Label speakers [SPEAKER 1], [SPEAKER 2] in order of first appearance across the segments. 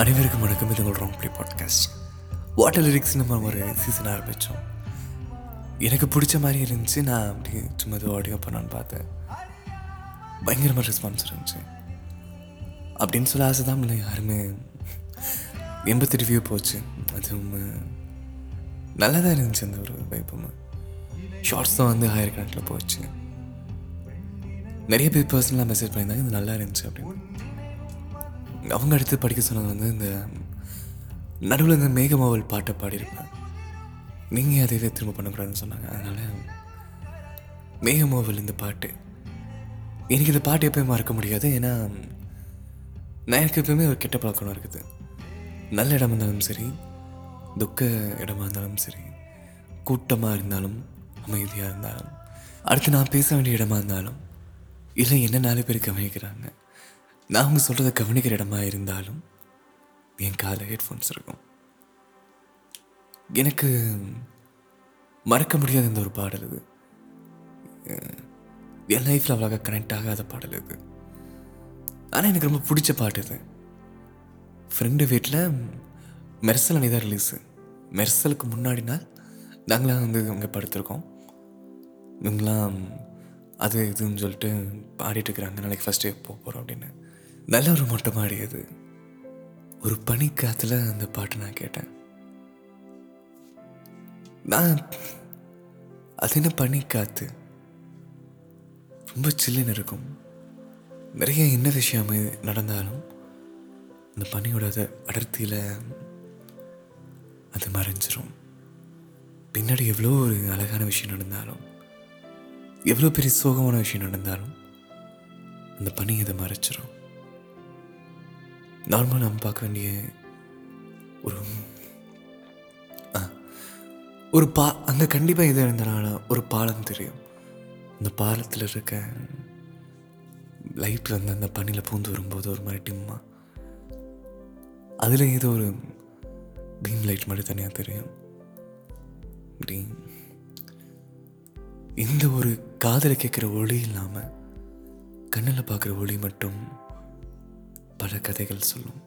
[SPEAKER 1] அனைவருக்கும் வணக்கம். இது உங்கள் wrong play podcast water lyrics நம்ம ஒரு சீசன் ஆரம்பித்தோம் எனக்கு பிடிச்ச மாதிரி இருந்துச்சு. நான் அப்படி சும்மா இது ஆடியோ பண்ணான்னு பார்த்தேன். பயங்கரமாக ரெஸ்பான்ஸ் இருந்துச்சு. அப்படின்னு சொல்ல ஆசை தான் இல்லை யாருமே எண்பத்தி ரிவ்யூ போச்சு. அதுவும் நல்லா தான் இருந்துச்சு அந்த ஒரு வைப்பும் ஷார்ட்ஸ் தான் வந்து ஆயிரக்கணக்கில் போச்சு. நிறைய பேர் பர்சனலாக மெசேஜ் பண்ணியிருந்தாங்க. இது நல்லா இருந்துச்சு அப்படின்னு. அவங்க அடுத்து படிக்க சொன்னது வந்து இந்த நடுவில் இந்த மேகமாவல் பாட்டை பாடியிருப்பேன். நீங்கள் அதைவே திரும்ப பண்ணக்கூடாதுன்னு சொன்னாங்க. அதனால் மேகமாவல் இந்த பாட்டு. எனக்கு இந்த பாட்டு எப்பயும் மறக்க முடியாது. ஏன்னா நான் எனக்கு எப்பயுமே ஒரு கெட்ட பழக்கம் இருக்குது. நல்ல இடமா இருந்தாலும் சரி துக்க இடமா இருந்தாலும் சரி கூட்டமாக இருந்தாலும் அமைதியாக இருந்தாலும் அடுத்து நான் பேச வேண்டிய இடமா இருந்தாலும் இல்லை என்ன நாலு பேர் கவனிக்கிறாங்க நான் அவங்க சொல்கிறத கவனிக்கிற இடமா இருந்தாலும் என் காலில் ஹெட்ஃபோன்ஸ் இருக்கும். எனக்கு மறக்க முடியாத இந்த ஒரு பாடல் இது. என் லைஃப்பில் அவ்வளோக்கா கனெக்ட் ஆகாத பாடல் இது. ஆனால் எனக்கு ரொம்ப பிடிச்ச பாட்டு இது. ஃப்ரெண்டு வீட்டில் மெர்சல் அணி தான் ரிலீஸு மெர்சலுக்கு முன்னாடி நாள் நாங்களாம் வந்து அங்கே படுத்திருக்கோம். இவங்களாம் அது இதுன்னு சொல்லிட்டு பாடிட்டு இருக்கிறாங்க. நாளைக்கு ஃபஸ்ட்டு போக போகிறோம் அப்படின்னு. நல்ல ஒரு மொட்டை மாடி அது ஒரு பனிக்காத்துல அந்த பாட்டை நான் கேட்டேன். நான் அது என்ன பனிக்காத்து ரொம்ப சில்லுன்னு இருக்கும். நிறைய என்ன விஷயம் நடந்தாலும் அந்த பனியோட அடர்த்தியில் அது மறைஞ்சிரும். பின்னாடி எவ்வளோ ஒரு அழகான விஷயம் நடந்தாலும் எவ்வளோ பெரிய சோகமான விஷயம் நடந்தாலும் அந்த பனி அதை மறைச்சிரும். நார்மலாக நம்ம பார்க்க வேண்டிய ஒரு ஒரு பா அங்கே கண்டிப்பாக எது இருந்தனால ஒரு பாலம் தெரியும். அந்த பாலத்தில் இருக்க லைட் வந்து அந்த பனியில் பூந்து வரும்போது ஒரு மாதிரி டிம்மா அதில் ஏதோ ஒரு பீம் லைட் மாதிரி தனியாக தெரியும். அப்படி. இந்த ஒரு காதில் கேட்குற ஒளி இல்லாமல் கண்ணில் பார்க்குற ஒளி மட்டும் பல கதைகள் சொல்லும்.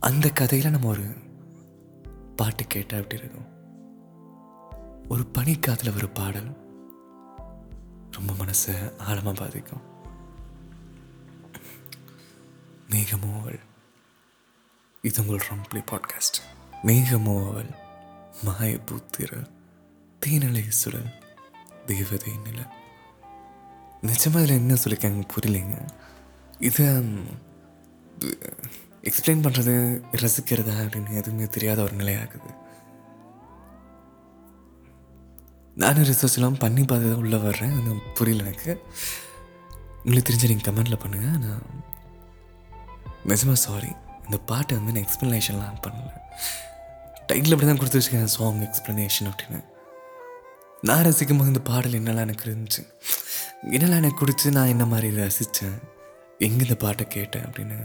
[SPEAKER 1] அந்த கதையில் நம்ம ஒரு பாட்டு கேட்டால் எப்படி இருக்கும்? ஒரு பனிக்காதில் ஒரு பாடல் ரொம்ப மனசை ஆழமாக பாதிக்கும். மேகமோவல். இது உங்கள் ரம்ப்ளி பாட்காஸ்ட் மேகமோவல் மாயபூத்திர தேனலை சுழல் தேவதை நில நிஜமாக இதில் என்ன சொல்லியிருக்காங்க புரியலைங்க. இது எக்ஸ்பிளைன் பண்ணுறது ரசிக்கிறதா அப்படின்னு எதுவுமே தெரியாத ஒரு நிலையாகுது. நானும் ரிசர்ச்லாம் பண்ணி பார்த்து தான் உள்ளே வர்றேன். அது புரியல எனக்கு. உங்களுக்கு தெரிஞ்ச நீங்கள் கமெண்டில் பண்ணுங்கள் நான் நிஜமாக சாரி இந்த பாட்டை வந்து நான் எக்ஸ்ப்ளனேஷன்லாம் பண்ணல. டைட்டில் அப்படி தான் கொடுத்து வச்சுக்கேன். சாங் எக்ஸ்ப்ளனேஷன் அப்படின்னு. நான் ரசிக்கும் போது இந்த பாடல் என்னெல்லாம் எனக்கு இருந்துச்சு? என்னெல்லாம் எனக்கு கொடுத்து நான் என்ன மாதிரி ரசித்தேன் எங்கே இந்த பாட்டை கேட்டேன் அப்படின்னு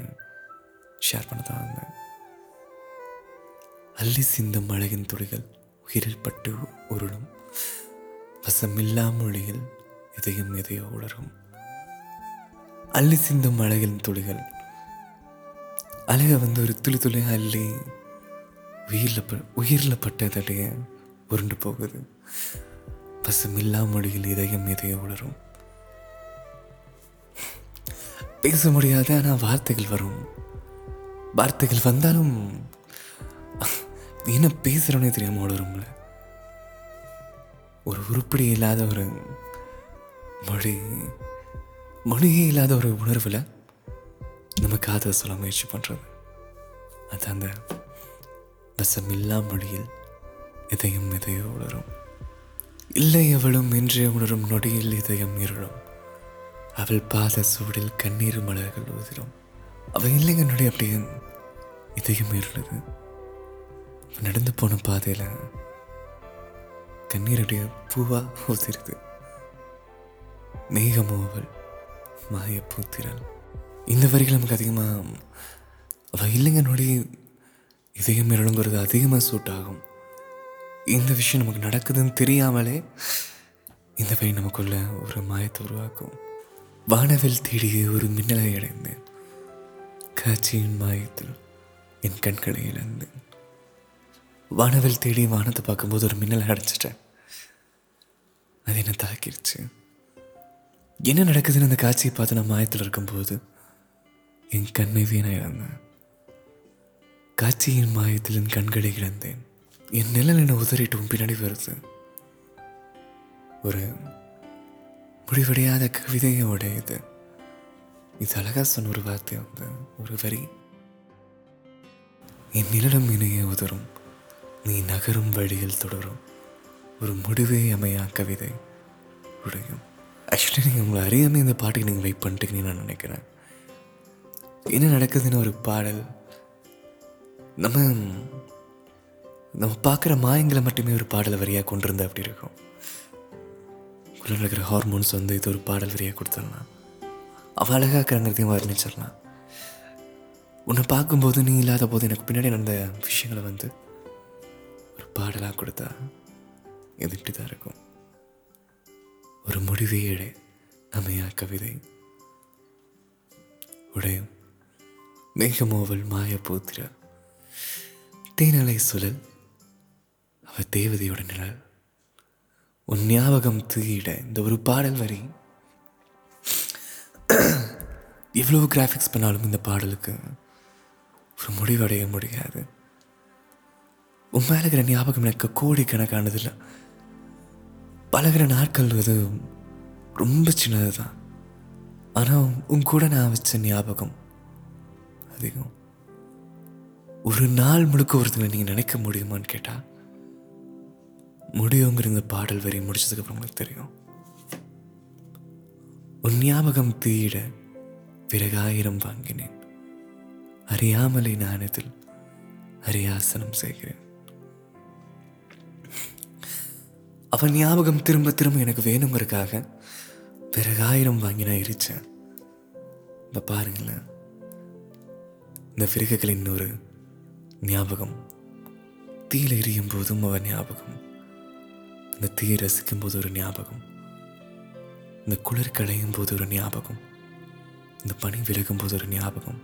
[SPEAKER 1] ஷேர் பண்ண தான் வந்தேன். அள்ளி சிந்தும் அழகின் துளிகள் உயிரில் பட்டு உருளும். வசமில்லா மொழியில் இதயம் எதையோ உணரும் அள்ளி சிந்தும் அழகின் துளிகள் அழகை வந்து ஒரு துளி துளி அள்ளி உயிரில் ப உயிரில் பட்டதடைய உருண்டு போகுது. பசுமில்லா மொழியில் இதயம் எதையோ உணரும் பேச முடியாத ஆனால் வார்த்தைகள் வரும். வார்த்தைகள் வந்தாலும் என்ன பேசுகிறோன்னே தெரியாமல் ஓடுறோம்ல. ஒரு உருப்படி இல்லாத ஒரு மொழி மொழியே இல்லாத ஒரு உணர்வில் நம்ம காதை சொல்ல முயற்சி பண்ணுறது அது அந்த வசமில்லா மொழியில் இதயம் எதையோ உணரும். இல்லை எவளும் என்றே உணரும் நொடியில் இதயம் இருளும். அவள் பாத சூடில் கண்ணீர் மலர்கள் உதிரும் அவள் இல்லைங்க நொடி அப்படியே இதயம் இருந்தது நடந்து போன பாதையில் கண்ணீருடைய பூவா உதிருது மேகமோ அவள் மாயப்பூத்திரள் இந்த வரிகள் நமக்கு அதிகமாக அவள் இல்லைங்க நொடி இதயம் இருளுங்கிறது அதிகமாக சூட் ஆகும் இந்த விஷயம் நமக்கு நடக்குதுன்னு தெரியாமலே இந்த வரி நமக்குள்ள ஒரு மாயத்தை உருவாக்கும். வானவில் தேடிய ஒரு மின்னலை அடைந்தேன். காட்சியின் மாயத்தில் என் கண்களை இழந்தேன். வானவில் தேடி வானத்தை பார்க்கும்போது ஒரு மின்னலை அடைச்சிட்டேன் அது என்ன தாக்கிருச்சு. என்ன நடக்குதுன்னு அந்த காட்சியை பார்த்து நான் மாயத்தில் இருக்கும்போது என் கண்ணை வீணாக இழந்தேன். காட்சியின் மாயத்தில் என் கண்களை இழந்தேன். என் நிழல் என்னை உதறிட்டு பின்னாடி வருது. ஒரு முடிவடையாத கவிதையோட இது. இது அழகா சொன்ன ஒரு வார்த்தை வந்து ஒரு வரி. என் நிழலும் இணைய உதரும் நீ நகரும் வழியில் தொடரும். ஒரு முடிவே அமையா கவிதை உடையும். ஆக்சுவலி நீங்கள் உங்களை அறியாமல் இந்த பாட்டுக்கு நீங்கள் வெயிட் பண்ணிட்டீங்கன்னு நான் நினைக்கிறேன். என்ன நடக்குதுன்னு ஒரு பாடல். நம்ம நம்ம பார்க்குற மாயங்களை மட்டுமே ஒரு பாடலை வரியாக கொண்டு அப்படி இருக்கும். உள்ள இருக்கிற ஹார்மோன்ஸ் வந்து இது ஒரு பாடல் வரியாக கொடுத்துடலாம். அவள் அழகாக வர்ணிச்சிடலாம் உன்னை பார்க்கும்போது நீ இல்லாத போது எனக்கு பின்னாடி நடந்த விஷயங்களை வந்து ஒரு பாடலாக கொடுத்தா இது இப்படி தான் இருக்கும். ஒரு முடிவே எடு அமையா கவிதை. உடையும் மேகமோவல் மாய மாயபூத்திர தேனலை சுழல் அவ தேவதையோட நிழல். உன் ஞாபகம் தூயிட இந்த ஒரு பாடல் வரி எவ்வளோ கிராஃபிக்ஸ் பண்ணாலும் இந்த பாடலுக்கு ஒரு முடிவடைய முடியாது. உன் மேல இருக்கிற ஞாபகம் எனக்கு கோடிக்கணக்கானதில்லை பழகிற நாட்கள் அது ரொம்ப சின்னது தான் ஆனால் உன் கூட நான் வச்ச ஞாபகம் அதிகம். ஒரு நாள் முழுக்க ஒருத்தங்களை நீங்கள் நினைக்க முடியுமான்னு கேட்டால் முடியுங்கிற இந்த பாடல் வரி முடிச்சதுக்கப்புறம் உங்களுக்கு தெரியும். உன் ஞாபகம் தீயிட பிறகாயிரம் வாங்கினேன். அறியாமலே நான் இதில் அரியாசனம் செய்கிறேன். அவன் ஞாபகம் திரும்ப திரும்ப எனக்கு வேணுங்கிறதுக்காக பிறகாயிரம் வாங்கி நான் எரிச்சேன் இப்போ பாருங்களேன். இந்த விறகுகளின் ஒரு ஞாபகம் தீயில எரியும் போதும் அவன் ஞாபகம். இந்த தீயை ரசிக்கும் போது ஒரு ஞாபகம். இந்த குளிர் களையும் போது ஒரு ஞாபகம். இந்த பனி விலகும் போது ஒரு ஞாபகம்.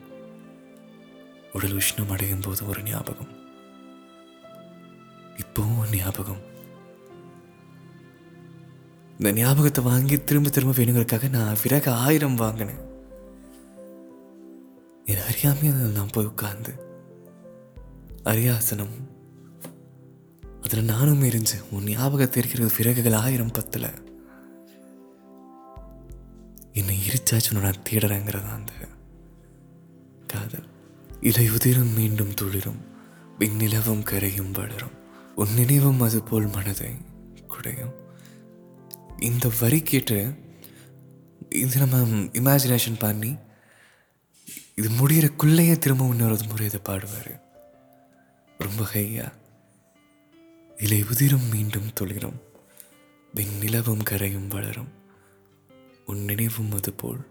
[SPEAKER 1] உடல் உஷ்ணம் அடையும் போது ஒரு ஞாபகம். இப்போவும் ஞாபகம். இந்த ஞாபகத்தை வாங்கி திரும்ப திரும்ப வேணுங்கிறதுக்காக நான் விறகு ஆயிரம் வாங்கினேன். என் அறியாமே நான் போய் உட்கார்ந்து அரியாசனம் அதில் நானும் இருந்தேன் உன் ஞாபகத்தை இருக்கிறது விறகுகள் ஆயிரம் பத்தில். என்னை எரிச்சாச்சு நான் தேடுறேங்கிறதா அந்த காதல். இலை உதிரும் மீண்டும் துளிரும் விண்ணிலவும் கரையும் வளரும். உன் நினைவும் அதுபோல் மனதை குடையும். இந்த வரி கேட்டு இது நம்ம இமேஜினேஷன் பண்ணி இது முடிகிறக்குள்ளேயே திரும்ப இன்னொரு முறை இதை பாடுவார். ரொம்ப ஹையா. இலை உதிரும் மீண்டும் துளிரும். வெண்ணிலவும் கரையும் வளரும். உன் நினைவும் அதுபோல்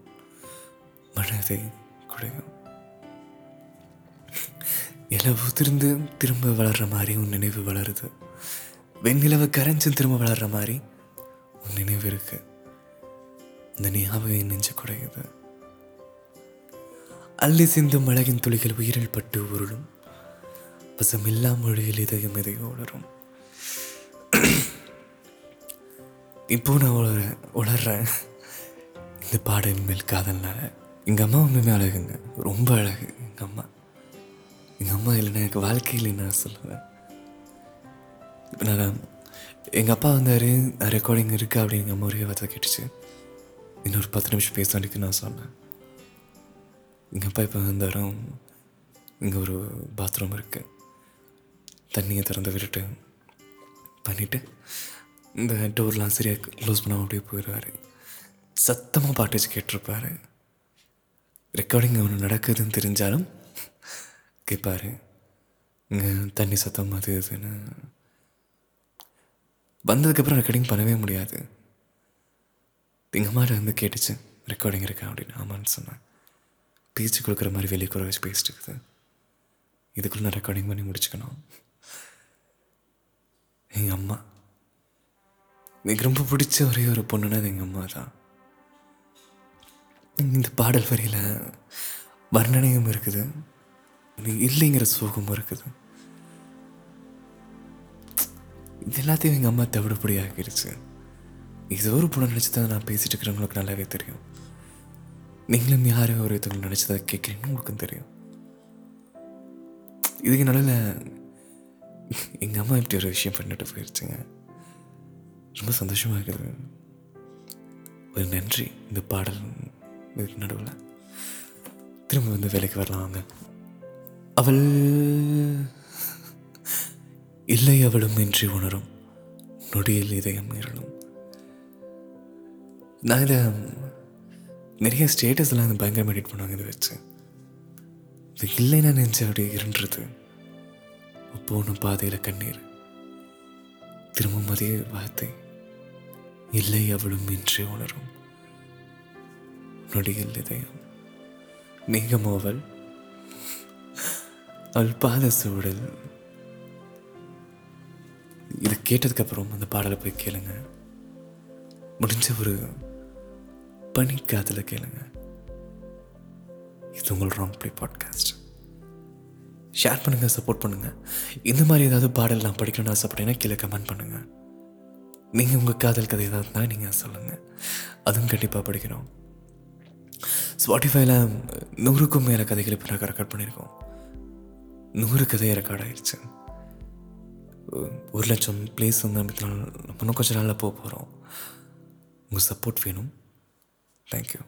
[SPEAKER 1] மனதை குடையும். இலை உதிர்ந்து திரும்ப வளர்ற மாதிரி உன் நினைவு வளருது. வெண்ணிலவு கரைஞ்சு திரும்ப வளர்ற மாதிரி உன் நினைவு இருக்கு. இந்த ஞாபகம் நெஞ்சு குடையுது. அள்ளி சிந்தும் அழகின் துளிகள் உயிரில் பட்டு உருளும். பசமில்லா மொழியில் இதயம் இதையோ உளரும் இப்போ நான் உளறேன் உளர்றேன். இந்த பாடலின் மேல் காதல்னால. எங்கள் அம்மா ஒன்றுமே அழகுங்க. ரொம்ப அழகு எங்கள் அம்மா. எங்கள் அம்மா இல்லைன்னா எனக்கு வாழ்க்கையில் நான் சொல்லுவேன்? இப்போ நான் எங்கள் அப்பா வந்தார் ரெக்கார்டிங் இருக்குது அப்படின்னு எங்கள் அம்மா ஒரே வார்த்தை கேட்டுச்சு. இன்னொரு பத்து நிமிஷம் பேச வேண்டிக்கு நான் சொன்னேன். எங்கள் அப்பா இப்போ வந்தாரும் இங்கே ஒரு பாத்ரூம் இருக்குது தண்ணியை திறந்து விட்டுட்டு பண்ணிவிட்டு இந்த டோர்லாம் சரியாக க்ளோஸ் பண்ணாமல் அப்படியே போயிடுவார். சத்தமாக பாட்டு வச்சு கேட்டிருப்பார். ரெக்கார்டிங் ஒன்று நடக்குதுன்னு தெரிஞ்சாலும் கேட்பார் தண்ணி சத்தம் அது இதுன்னு. வந்ததுக்கப்புறம் ரெக்கார்டிங் பண்ணவே முடியாது. எங்கள் மாதிரி வந்து கேட்டுச்சு ரெக்கார்டிங் இருக்கா? அப்படின்னு. ஆமான்னு சொன்னேன். பேச்சு கொடுக்குற மாதிரி வெளியே குறை வச்சு பேசிட்டு இருக்குது. இதுக்குள்ளே நான் ரெக்கார்டிங் பண்ணி முடிச்சுக்கணும். எங்கள் அம்மா எனக்கு ரொம்ப பிடிச்ச ஒரே ஒரு பொண்ணுன்னா அது எங்கள் அம்மா தான். இந்த பாடல் வரியில் வர்ணனையும் இருக்குது. இல்லைங்கிற சோகமும் இருக்குது. இது எல்லாத்தையும் எங்கள் அம்மா தவிடுபடி ஆகிருச்சு இது ஒரு பொண்ணு நினச்சி தான் நான் பேசிட்டு இருக்கிறவங்களுக்கு நல்லாவே தெரியும். நீங்களும் யாரும் ஒரு நினச்சி தான் கேட்குறீங்கன்னு உங்களுக்கும் தெரியும். இதுக்கு நடுவில் எங்கள் அம்மா இப்படி ஒரு விஷயம் பண்ணிட்டு போயிடுச்சுங்க ரொம்ப சந்தோஷமாக இருக்குது. ஒரு நன்றி இந்த பாடல் இதுக்கு நடுவில். திரும்ப வந்து வேலைக்கு வரலாம் அவங்க அவள் இல்லை அவளும் இன்றி உணரும். நொடியில் இதயம் இருளும் நான் இதை நிறைய ஸ்டேட்டஸ்லாம் இந்த பயங்கரமாக எடிட் பண்ணுவாங்க இதை வச்சு. இது இல்லைன்னா நினச்சி அப்படியே இருன்றது. போன பாதையில் கண்ணீர். திரும்பும் அதே வார்த்தை. இல்லை அவளும் இன்றி உணரும். நொடியில் இதயம். மேகம் அவள். அவள் பாத சூழல் இதை கேட்டதுக்கப்புறம் அந்த பாடலை போய் கேளுங்க. முடிஞ்ச ஒரு பனிக்காதில் கேளுங்க. இது உங்கள் ராங் ப்ளே பாட்காஸ்ட். ஷேர் பண்ணுங்கள் சப்போர்ட் பண்ணுங்கள் இந்த மாதிரி ஏதாவது பாடல் நான் படிக்கணும்னு ஆசைப்பட்டேன்னா கீழே கமெண்ட் பண்ணுங்கள் நீங்கள் உங்கள் காதல் கதை ஏதாவது இருந்தால் நீங்கள் சொல்லுங்கள் அதுவும் கண்டிப்பாக படிக்கிறோம் ஸ்பாட்டிஃபைல நூறுக்கும் மேலே கதைகள் இப்போ நாங்கள் ரெக்கார்ட் பண்ணியிருக்கோம். நூறு கதையை ரெக்கார்ட் ஆகிடுச்சு ஒரு லட்சம் பிளேஸ் வந்து நம்ம இன்னும் கொஞ்ச நாளில் போக போகிறோம் உங்கள் சப்போர்ட் வேணும். தேங்க்யூ